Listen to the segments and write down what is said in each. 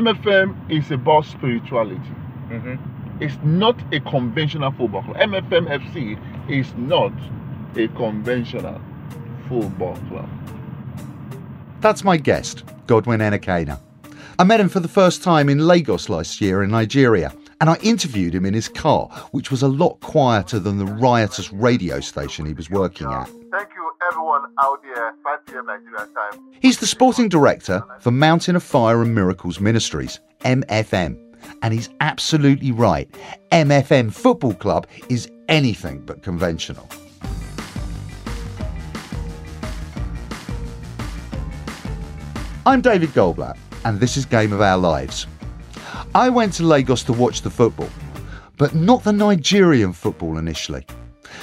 MFM is about spirituality. Mm-hmm. It's not a conventional football club. MFM FC is not a conventional football club. That's my guest, Godwin Enakhena. I met him for the first time in Lagos last year in Nigeria, and I interviewed him in his car, which was a lot quieter than the riotous radio station he was working at. Thank you, everyone out there, 5 p.m. Nigeria time. He's the sporting director for Mountain of Fire and Miracles Ministries, MFM. And he's absolutely right. MFM Football Club is anything but conventional. I'm David Goldblatt, and this is Game of Our Lives. I went to Lagos to watch the football, but not the Nigerian football initially.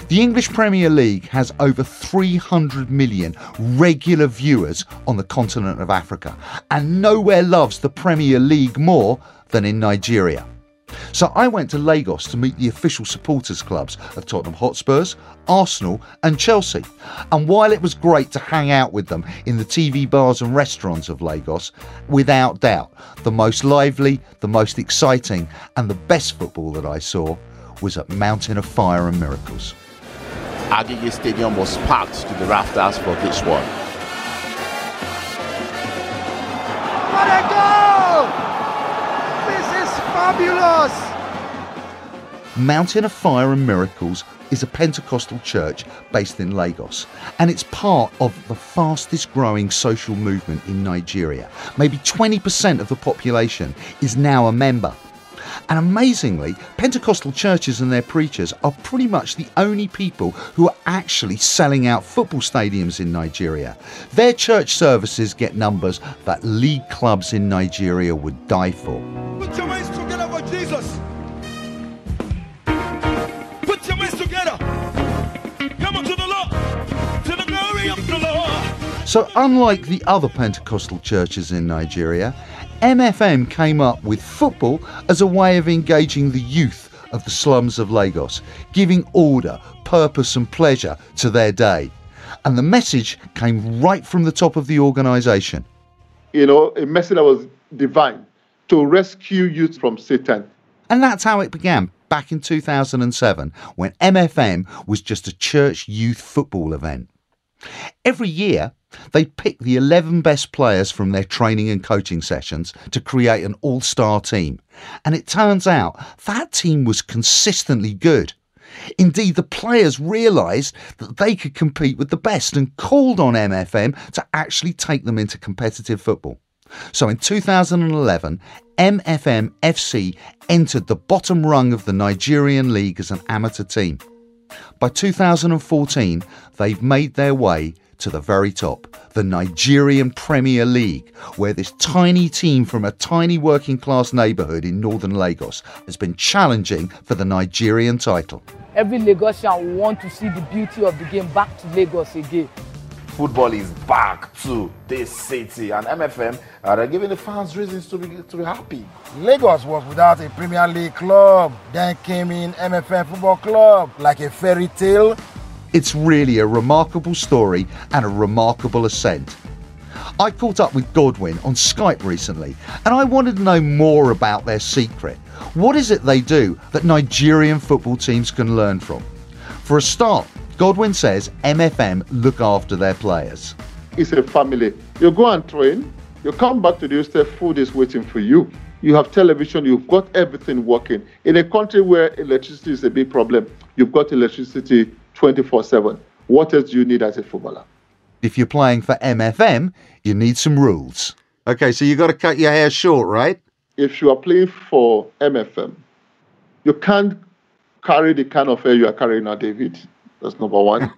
The English Premier League has over 300 million regular viewers on the continent of Africa, and nowhere loves the Premier League more than in Nigeria. So I went to Lagos to meet the official supporters clubs of Tottenham Hotspurs, Arsenal, and Chelsea. And while it was great to hang out with them in the TV bars and restaurants of Lagos, without doubt, the most lively, the most exciting, and the best football that I saw was at Mountain of Fire and Miracles. Agege Stadium was packed to the rafters for this one. What a goal! This is fabulous! Mountain of Fire and Miracles is a Pentecostal church based in Lagos, and it's part of the fastest growing social movement in Nigeria. Maybe 20% of the population is now a member. And amazingly, Pentecostal churches and their preachers are pretty much the only people who are actually selling out football stadiums in Nigeria. Their church services get numbers that league clubs in Nigeria would die for. Put your hands together for Jesus. Put your hands together. Come on to the Lord. To the glory of the Lord. So, unlike the other Pentecostal churches in Nigeria, MFM came up with football as a way of engaging the youth of the slums of Lagos, giving order, purpose, and pleasure to their day. And the message came right from the top of the organisation. You know, a message that was divine to rescue youth from Satan. And that's how it began back in 2007 when MFM was just a church youth football event. Every year, they pick the 11 best players from their training and coaching sessions to create an all star team. And it turns out that team was consistently good. Indeed, the players realised that they could compete with the best and called on MFM to actually take them into competitive football. So in 2011, MFM FC entered the bottom rung of the Nigerian league as an amateur team. By 2014, they've made their way to the very top, the Nigerian Premier League, where this tiny team from a tiny working class neighbourhood in northern Lagos has been challenging for the Nigerian title. Every Lagosian want to see the beauty of the game back to Lagos again. Football is back to this city, and MFM are giving the fans reasons to be to be happy. Lagos was without a Premier League club. Then came in MFM Football Club, like a fairy tale. It's really a remarkable story and a remarkable ascent. I caught up with Godwin on Skype recently and I wanted to know more about their secret. What is it they do that Nigerian football teams can learn from? For a start, Godwin says MFM look after their players. It's a family. You go and train, you come back to the hostel, food is waiting for you. You have television, you've got everything working. In a country where electricity is a big problem, you've got electricity 24 7. What else do you need as a footballer? If you're playing for MFM, you need some rules. Okay, so you've got to cut your hair short, right? If you are playing for MFM, you can't carry the kind of hair you are carrying now, David. That's number one.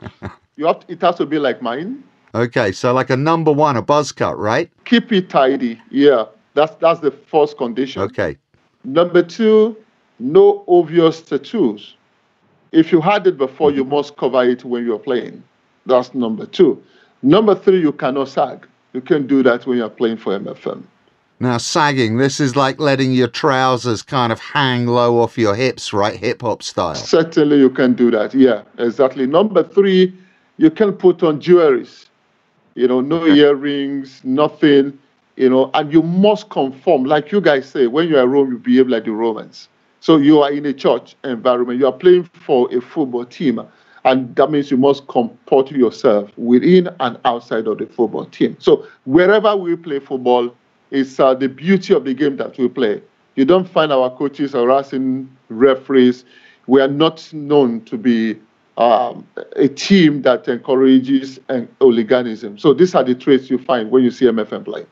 you have to, it has to be like mine. Okay, so like a number one, a buzz cut, right? Keep it tidy. Yeah, that's that's the first condition. Okay. Number two, no obvious tattoos. If you had it before, you mm-hmm. must cover it when you're playing. That's number two. Number three, you cannot sag. You can't do that when you're playing for MFM. Now, sagging, this is like letting your trousers kind of hang low off your hips, right? Hip hop style. Certainly, you can do that. Yeah, exactly. Number three, you can put on jewelry. You know, no earrings, nothing. you know, and you must conform. Like you guys say, when you're at Rome, you behave like the Romans. So you are in a church environment, you are playing for a football team, and that means you must comport yourself within and outside of the football team. So wherever we play football, it's uh, the beauty of the game that we play. You don't find our coaches harassing referees. We are not known to be um, a team that encourages hooliganism. So these are the traits you find when you see MFM play.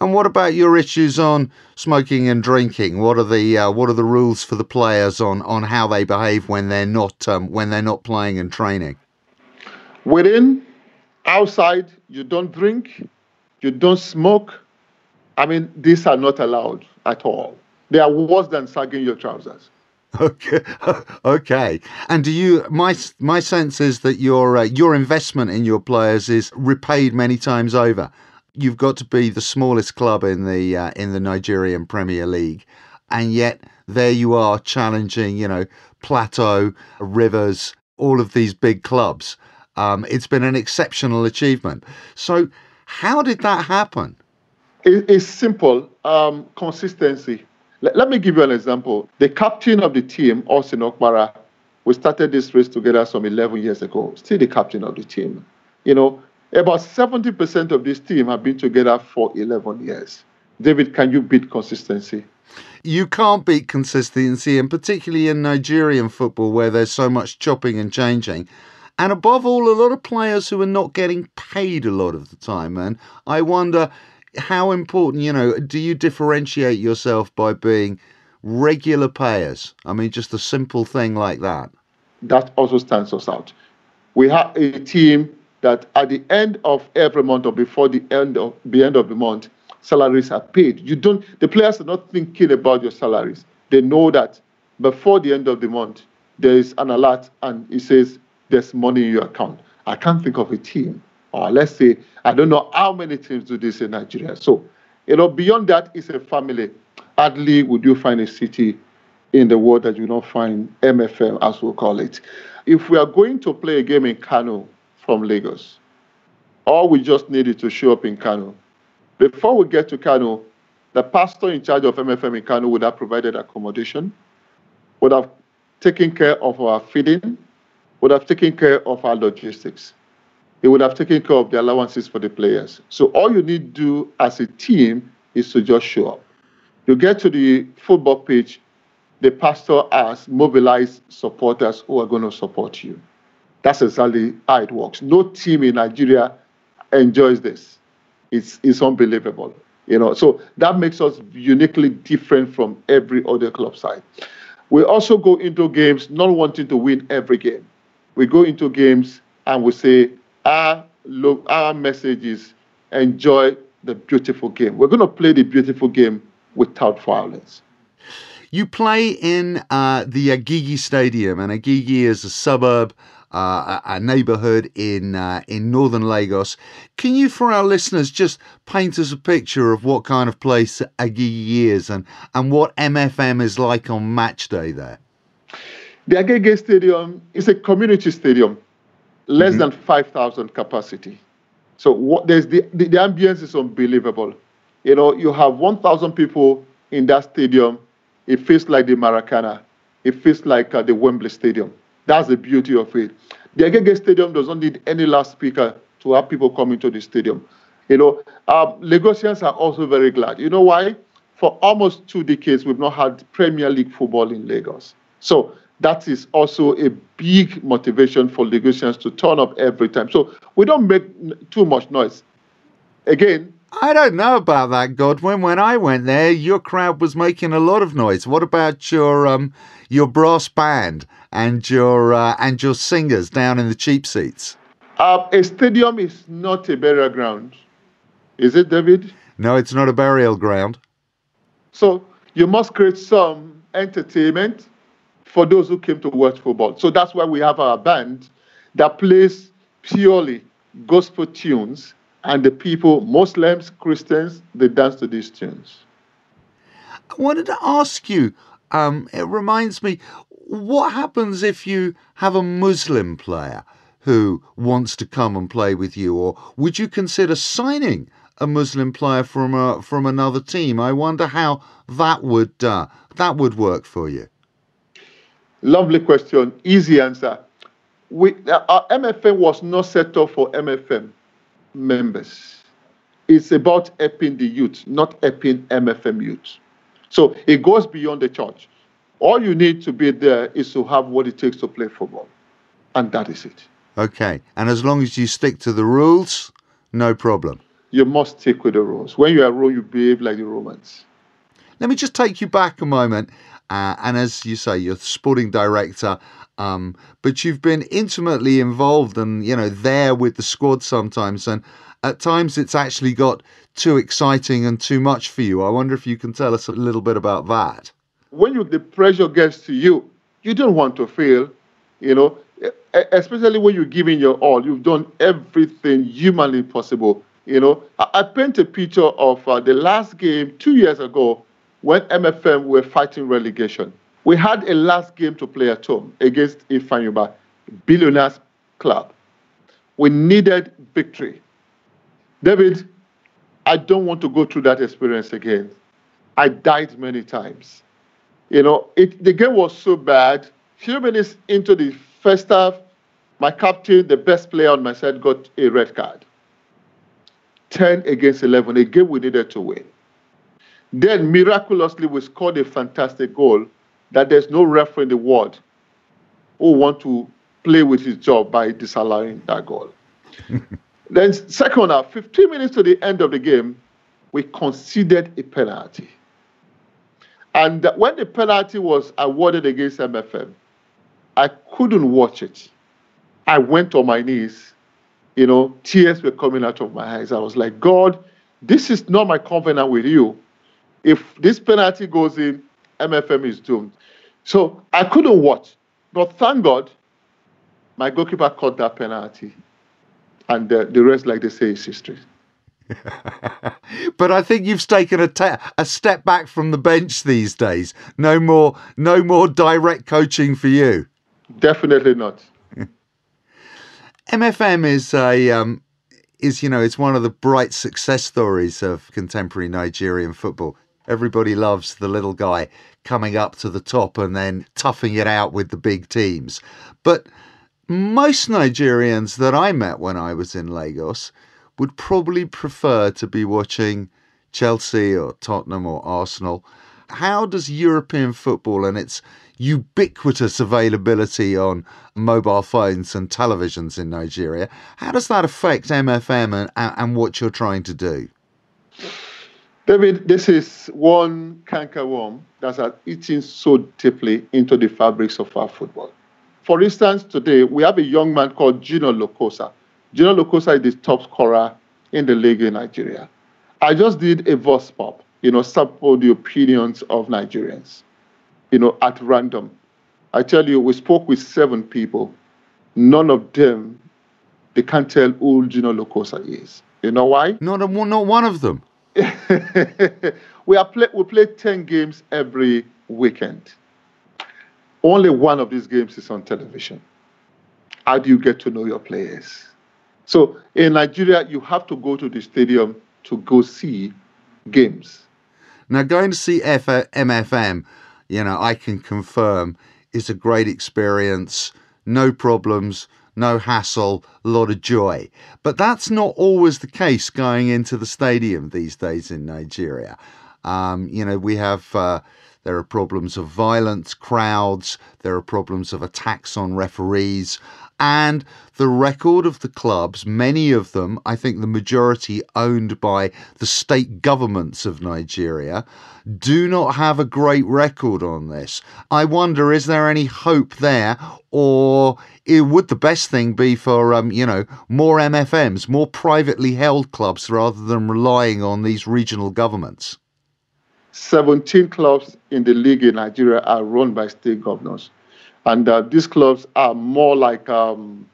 And what about your issues on smoking and drinking? What are the uh, what are the rules for the players on, on how they behave when they're not um, when they're not playing and training? Within, outside, you don't drink, you don't smoke. I mean, these are not allowed at all. They are worse than sagging your trousers. Okay, okay. And do you? My my sense is that your uh, your investment in your players is repaid many times over. You've got to be the smallest club in the uh, in the Nigerian Premier League, and yet there you are challenging, you know, Plateau, Rivers, all of these big clubs. Um, it's been an exceptional achievement. So, how did that happen? It, it's simple um, consistency. Let, let, me give you an example. The captain of the team, Austin Okpara, we started this race together some 11 years ago, still the captain of the team. You know, about 70% of this team have been together for 11 years. David, can you beat consistency? You can't beat consistency, and particularly in Nigerian football where there's so much chopping and changing. And above all, a lot of players who are not getting paid a lot of the time, man. I wonder how important, you know, do you differentiate yourself by being regular payers? I mean, just a simple thing like that. That also stands us out. We have a team that at the end of every month or before the end of the end of the month, salaries are paid. You don't the players are not thinking about your salaries. They know that before the end of the month, there is an alert and it says there's money in your account. I can't think of a team, or let's say, I don't know how many teams do this in Nigeria. So, you know, beyond that is a family. Hardly would you find a city in the world that you don't find MFM, as we call it. If we are going to play a game in Kano, from Lagos. All we just needed to show up in Kano. Before we get to Kano, the pastor in charge of MFM in Kano would have provided accommodation, would have taken care of our feeding, would have taken care of our logistics. He would have taken care of the allowances for the players. So all you need to do as a team is to just show up. You get to the football pitch, the pastor has mobilized supporters who are going to support you. That's exactly how it works. No team in Nigeria enjoys this. It's, it's unbelievable. You know, so that makes us uniquely different from every other club side. We also go into games not wanting to win every game. We go into games and we say, our, look, our message is enjoy the beautiful game. We're going to play the beautiful game without violence. You play in uh, the Agege Stadium, and Agege is a suburb uh, a neighbourhood in uh, in northern Lagos. Can you, for our listeners, just paint us a picture of what kind of place Agege is and, and what MFM is like on match day there? The Agege Stadium is a community stadium, less mm-hmm. than 5,000 capacity. So what, there's the, the, the ambience is unbelievable. You know, you have 1,000 people in that stadium. It feels like the Maracana. It feels like uh, the Wembley Stadium. That's the beauty of it. The Agege Stadium does not need any loudspeaker to have people come into the stadium. You know, um, Lagosians are also very glad. You know why? For almost two decades, we've not had Premier League football in Lagos. So that is also a big motivation for Lagosians to turn up every time. So we don't make too much noise. Again, I don't know about that, Godwin. When I went there, your crowd was making a lot of noise. What about your um your brass band and your uh, and your singers down in the cheap seats? Uh, a stadium is not a burial ground, is it, David? No, it's not a burial ground. So you must create some entertainment for those who came to watch football. So that's why we have our band that plays purely gospel tunes and the people, Muslims, Christians, they dance to these tunes. I wanted to ask you, um, it reminds me, what happens if you have a Muslim player who wants to come and play with you, or would you consider signing a Muslim player from a, from another team. I wonder how that would uh, that would work for you. Lovely question. Easy answer. We, uh, our MFM was not set up for MFM members. It's about helping the youth, not helping MFM youth. So it goes beyond the church. All you need to be there is to have what it takes to play football. And that is it. Okay, and as long as you stick to the rules, no problem. You must stick with the rules. When you are Rome, you behave like the Romans. Let me just take you back a moment. Uh, and as you say, you're the sporting director, um, but you've been intimately involved and you know there with the squad sometimes. And at times, it's actually got too exciting and too much for you. I wonder if you can tell us a little bit about that. When you, the pressure gets to you, you don't want to fail. You know, especially when you're giving your all. You've done everything humanly possible. You know, I, I paint a picture of uh, the last game two years ago when MFM were fighting relegation. We had a last game to play at home against Ifeanyi Ubah, billionaires club. We needed victory. David, I don't want to go through that experience again. I died many times. You know, it, the game was so bad. Few minutes into the first half, my captain, the best player on my side, got a red card. 10 against 11, a game we needed to win. Then, miraculously, we scored a fantastic goal that there's no referee in the world who want to play with his job by disallowing that goal. then, second half, 15 minutes to the end of the game, we conceded a penalty. And when the penalty was awarded against MFM, I couldn't watch it. I went on my knees. You know, tears were coming out of my eyes. I was like, God, this is not my covenant with you. If this penalty goes in, MFM is doomed. So I couldn't watch. But thank God, my goalkeeper caught that penalty. And uh, the rest, like they say, is history. but I think you've taken a, a step back from the bench these days. No more, no more direct coaching for you. Definitely not. MFM is a um, is you know it's one of the bright success stories of contemporary Nigerian football. Everybody loves the little guy coming up to the top and then toughing it out with the big teams. But most Nigerians that I met when I was in Lagos would probably prefer to be watching Chelsea or Tottenham or Arsenal. How does European football and its ubiquitous availability on mobile phones and televisions in Nigeria, how does that affect MFM and, and what you're trying to do? David, this is one cankerworm that has eaten so deeply into the fabrics of our football. For instance, today we have a young man called Gino Lokosa. Gino Lokosa is the top scorer in the league in Nigeria. I just did a voice pop, you know, sample the opinions of Nigerians, you know, at random. I tell you, we spoke with seven people. None of them, they can't tell who Gino Lokosa is. You know why? Not, a, not one of them. we are play, we play 10 games every weekend. Only one of these games is on television. How do you get to know your players? So in Nigeria, you have to go to the stadium to go see games. Now, going to see F- MFM, you know, I can confirm is a great experience. No problems, no hassle, a lot of joy. But that's not always the case going into the stadium these days in Nigeria. Um, you know, we have. Uh, there are problems of violent crowds. There are problems of attacks on referees. And the record of the clubs, many of them, I think the majority owned by the state governments of Nigeria, do not have a great record on this. I wonder, is there any hope there? Or it, would the best thing be for, um, you know, more MFMs, more privately held clubs rather than relying on these regional governments? 17 clubs in the league in Nigeria are run by state governors. And uh, these clubs are more like um,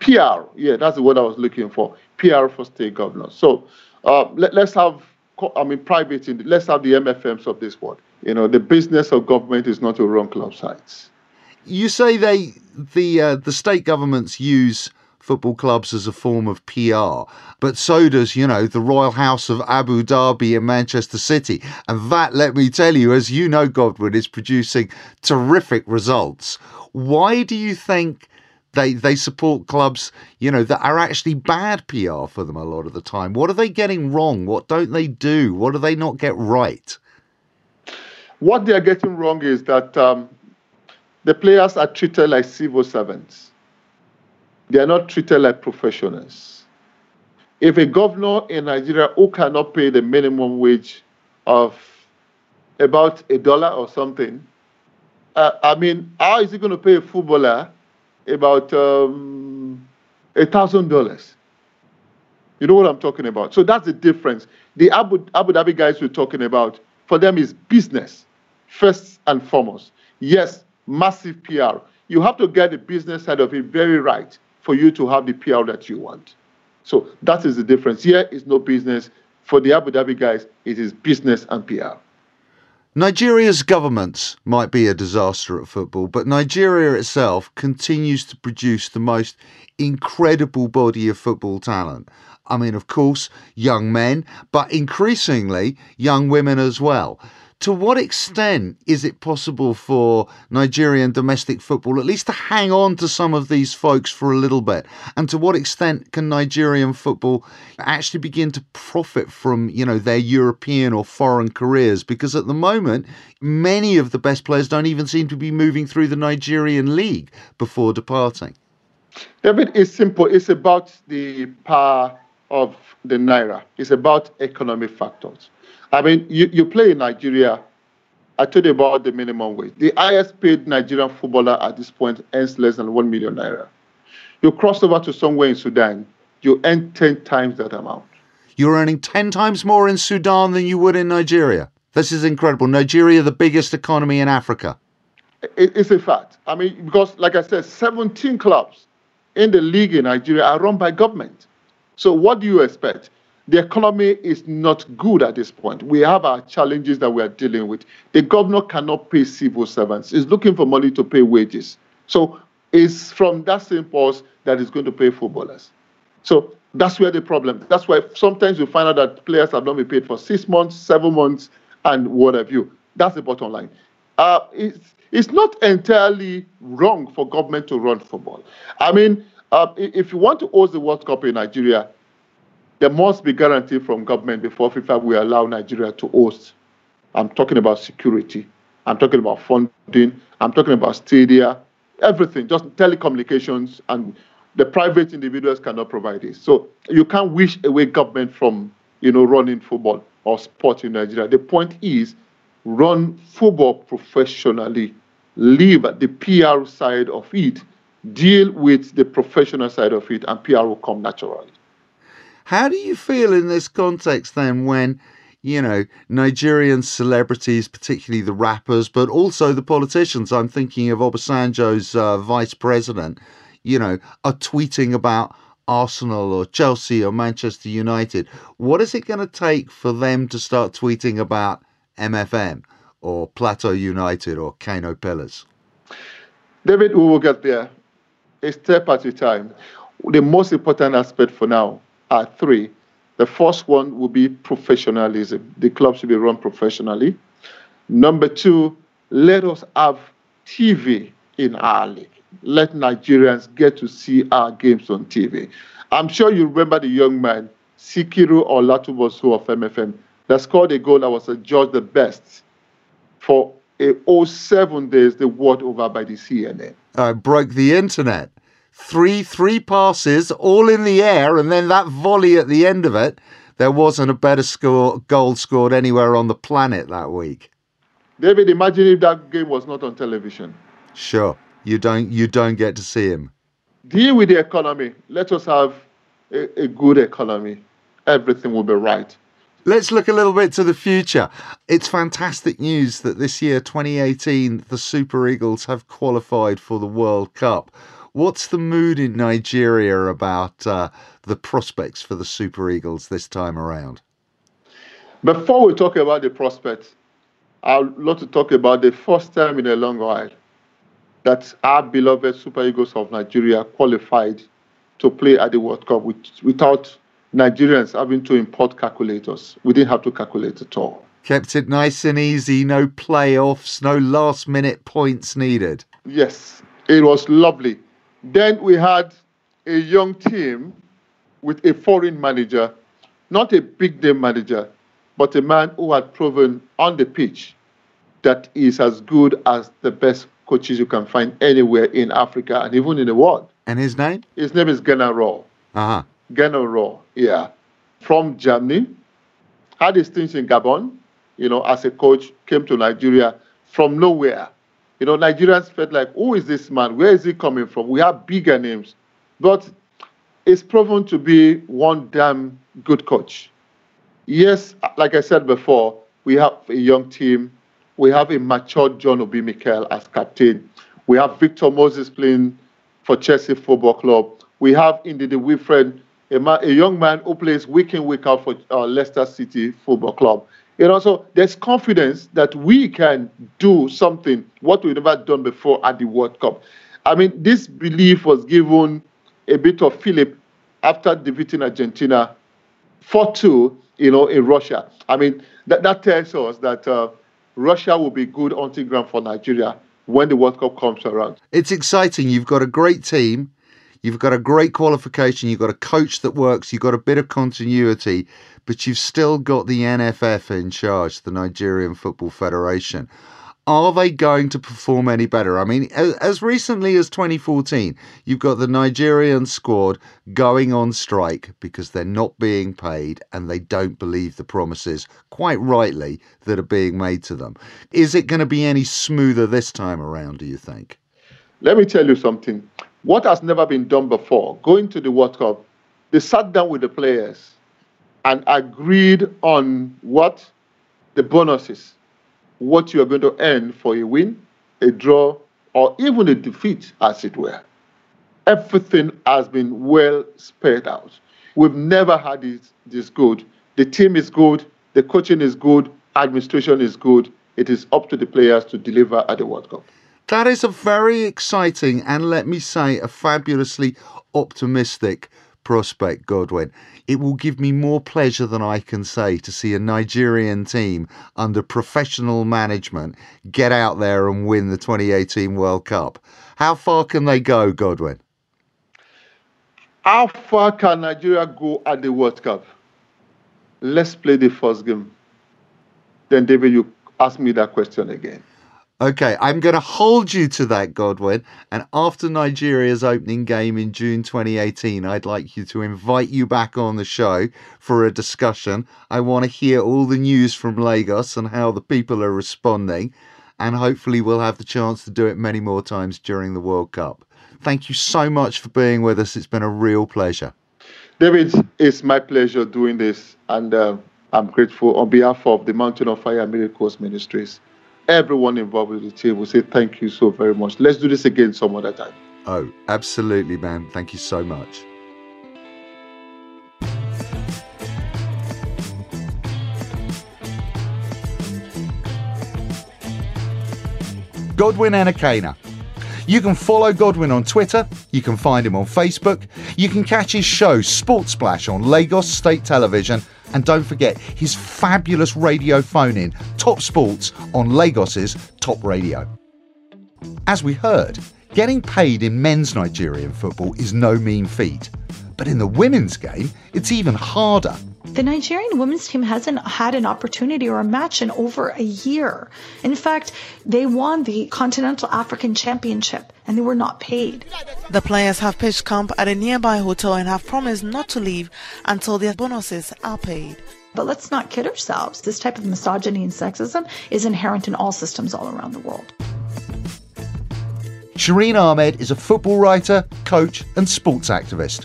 PR. Yeah, that's word I was looking for. PR for state governors. So uh, let, us have, I mean, private, in, let's have the MFMs of this world. You know, the business of government is not to run club sites. You say they, the uh, the state governments use football clubs as a form of PR, but so does, you know, the Royal House of Abu Dhabi and Manchester City. And that, let me tell you, as you know, Godwin, is producing terrific results. Why do you think they they support clubs, you know, that are actually bad PR for them a lot of the time? What are they getting wrong? What don't they do? What do they not get right? What they are getting wrong is that um, the players are treated like civil servants. They are not treated like professionals. If a governor in Nigeria who cannot pay the minimum wage of about a dollar or something, uh, I mean, how is he going to pay a footballer about um, a thousand dollars? You know what I'm talking about? So that's the difference. The Abu, Abu Dhabi guys we're talking about, for them is business first and foremost. Yes, massive PR. You have to get the business side of it very right for you to have the PR that you want. So that is the difference. Here is no business. For the Abu Dhabi guys, it is business and PR. Nigeria's governments might be a disaster at football, but Nigeria itself continues to produce the most incredible body of football talent. I mean, of course, young men, but increasingly young women as well to what extent is it possible for Nigerian domestic football at least to hang on to some of these folks for a little bit? And to what extent can Nigerian football actually begin to profit from, you know, their European or foreign careers? Because at the moment, many of the best players don't even seem to be moving through the Nigerian league before departing. David, it's simple. It's about the power of the naira. It's about economic factors. I mean, you, you play in Nigeria. I told you about the minimum wage. The highest paid Nigerian footballer at this point earns less than 1 million naira. You cross over to somewhere in Sudan, you earn 10 times that amount. You're earning 10 times more in Sudan than you would in Nigeria. This is incredible. Nigeria, the biggest economy in Africa. It, it's a fact. I mean, because, like I said, 17 clubs in the league in Nigeria are run by government. So, what do you expect? The economy is not good at this point. We have our challenges that we are dealing with. The governor cannot pay civil servants. He's looking for money to pay wages. So it's from that same pulse that he's going to pay footballers. So that's where the problem. That's why sometimes you find out that players have not been paid for six months, seven months, and what have you. That's the bottom line. Uh, it's, it's not entirely wrong for government to run football. I mean, uh, if you want to host the World Cup in Nigeria, there must be guarantee from government before FIFA will allow Nigeria to host. I'm talking about security. I'm talking about funding. I'm talking about stadia, everything, just telecommunications, and the private individuals cannot provide this. So you can't wish away government from, you know, running football or sport in Nigeria. The point is, run football professionally, leave the PR side of it, deal with the professional side of it, and PR will come naturally. How do you feel in this context then when, you know, Nigerian celebrities, particularly the rappers, but also the politicians, I'm thinking of Obasanjo's uh, vice president, you know, are tweeting about Arsenal or Chelsea or Manchester United. What is it going to take for them to start tweeting about MFM or Plateau United or Kano Pillars? David, we will get there a step at a time. The most important aspect for now are three. The first one will be professionalism. The club should be run professionally. Number two, let us have TV in our league. Let Nigerians get to see our games on TV. I'm sure you remember the young man, Sikiru Olatunbosun of MFM, that scored a goal that was adjudged the best for a 07 days, the world over by the CNN. I broke the internet three three passes all in the air and then that volley at the end of it there wasn't a better score goal scored anywhere on the planet that week. David imagine if that game was not on television. Sure. You don't you don't get to see him. Deal with the economy. Let us have a, a good economy. Everything will be right. Let's look a little bit to the future. It's fantastic news that this year, 2018, the Super Eagles have qualified for the World Cup. What's the mood in Nigeria about uh, the prospects for the Super Eagles this time around? Before we talk about the prospects, I'd love to talk about the first time in a long while that our beloved Super Eagles of Nigeria qualified to play at the World Cup with, without Nigerians having to import calculators. We didn't have to calculate at all. Kept it nice and easy, no playoffs, no last minute points needed. Yes, it was lovely. Then we had a young team with a foreign manager, not a big name manager, but a man who had proven on the pitch that is as good as the best coaches you can find anywhere in Africa and even in the world. And his name? His name is Gernot Rohr. Uh huh. Gernot Rohr, yeah, from Germany. Had his things in Gabon, you know, as a coach, came to Nigeria from nowhere. You know, Nigerians felt like, who is this man? Where is he coming from? We have bigger names. But it's proven to be one damn good coach. Yes, like I said before, we have a young team. We have a matured John Obi Mikel as captain. We have Victor Moses playing for Chelsea Football Club. We have Ndidi Wilfred, a, ma- a young man who plays week in, week out for uh, Leicester City Football Club. You know, so there's confidence that we can do something what we've never done before at the World Cup. I mean, this belief was given a bit of fillip after defeating Argentina 4-2, you know, in Russia. I mean, that, that tells us that uh, Russia will be good hunting ground for Nigeria when the World Cup comes around. It's exciting. You've got a great team. You've got a great qualification. You've got a coach that works. You've got a bit of continuity, but you've still got the NFF in charge, the Nigerian Football Federation. Are they going to perform any better? I mean, as, recently as 2014, you've got the Nigerian squad going on strike because they're not being paid and they don't believe the promises, quite rightly, that are being made to them. Is it going to be any smoother this time around, do you think? Let me tell you something. What has never been done before, going to the World Cup, they sat down with the players and agreed on what the bonuses, what you are going to earn for a win, a draw, or even a defeat, as it were. Everything has been well spread out. We've never had it this good. The team is good, the coaching is good, administration is good. It is up to the players to deliver at the World Cup. That is a very exciting and let me say a fabulously optimistic prospect, Godwin. It will give me more pleasure than I can say to see a Nigerian team under professional management get out there and win the 2018 World Cup. How far can they go, Godwin? How far can Nigeria go at the World Cup? Let's play the first game. Then, David, you ask me that question again. Okay, I'm going to hold you to that, Godwin. And after Nigeria's opening game in June 2018, I'd like you to invite you back on the show for a discussion. I want to hear all the news from Lagos and how the people are responding. And hopefully, we'll have the chance to do it many more times during the World Cup. Thank you so much for being with us. It's been a real pleasure. David, it's my pleasure doing this. And uh, I'm grateful on behalf of the Mountain of Fire Miracles Ministries everyone involved with the team will say thank you so very much. Let's do this again some other time. Oh, absolutely, man. Thank you so much. Godwin Enakhena. You can follow Godwin on Twitter, you can find him on Facebook, you can catch his show Sports Splash on Lagos State Television, and don't forget his fabulous radio phone in, Top Sports, on Lagos's Top Radio. As we heard, getting paid in men's Nigerian football is no mean feat. But in the women's game, it's even harder. The Nigerian women's team hasn't had an opportunity or a match in over a year. In fact, they won the Continental African Championship and they were not paid. The players have pitched camp at a nearby hotel and have promised not to leave until their bonuses are paid. But let's not kid ourselves. This type of misogyny and sexism is inherent in all systems all around the world. Shireen Ahmed is a football writer, coach, and sports activist.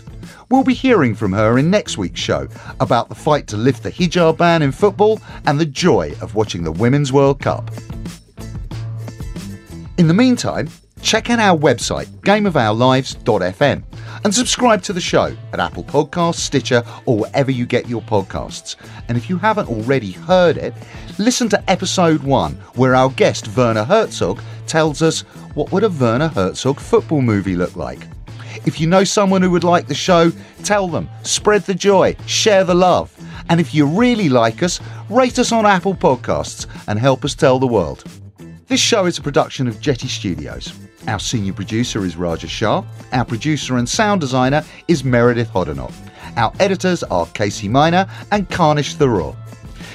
We'll be hearing from her in next week's show about the fight to lift the hijab ban in football and the joy of watching the Women's World Cup. In the meantime, check out our website, gameofourlives.fm, and subscribe to the show at Apple Podcasts, Stitcher, or wherever you get your podcasts. And if you haven't already heard it, listen to episode one, where our guest Werner Herzog tells us what would a Werner Herzog football movie look like. If you know someone who would like the show, tell them, spread the joy, share the love. And if you really like us, rate us on Apple Podcasts and help us tell the world. This show is a production of Jetty Studios. Our senior producer is Raja Shah. Our producer and sound designer is Meredith Hodanov. Our editors are Casey Miner and Kanishk Tharoor.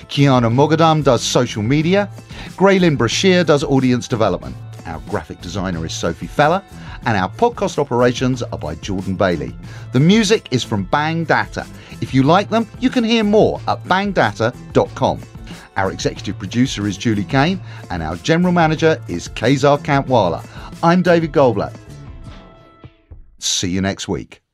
Kiana Mogadam does social media. Graylin Brashear does audience development. Our graphic designer is Sophie Feller. And our podcast operations are by Jordan Bailey. The music is from Bang Data. If you like them, you can hear more at bangdata.com. Our executive producer is Julie Kane, and our general manager is Kazar Kampwala. I'm David Goldblatt. See you next week.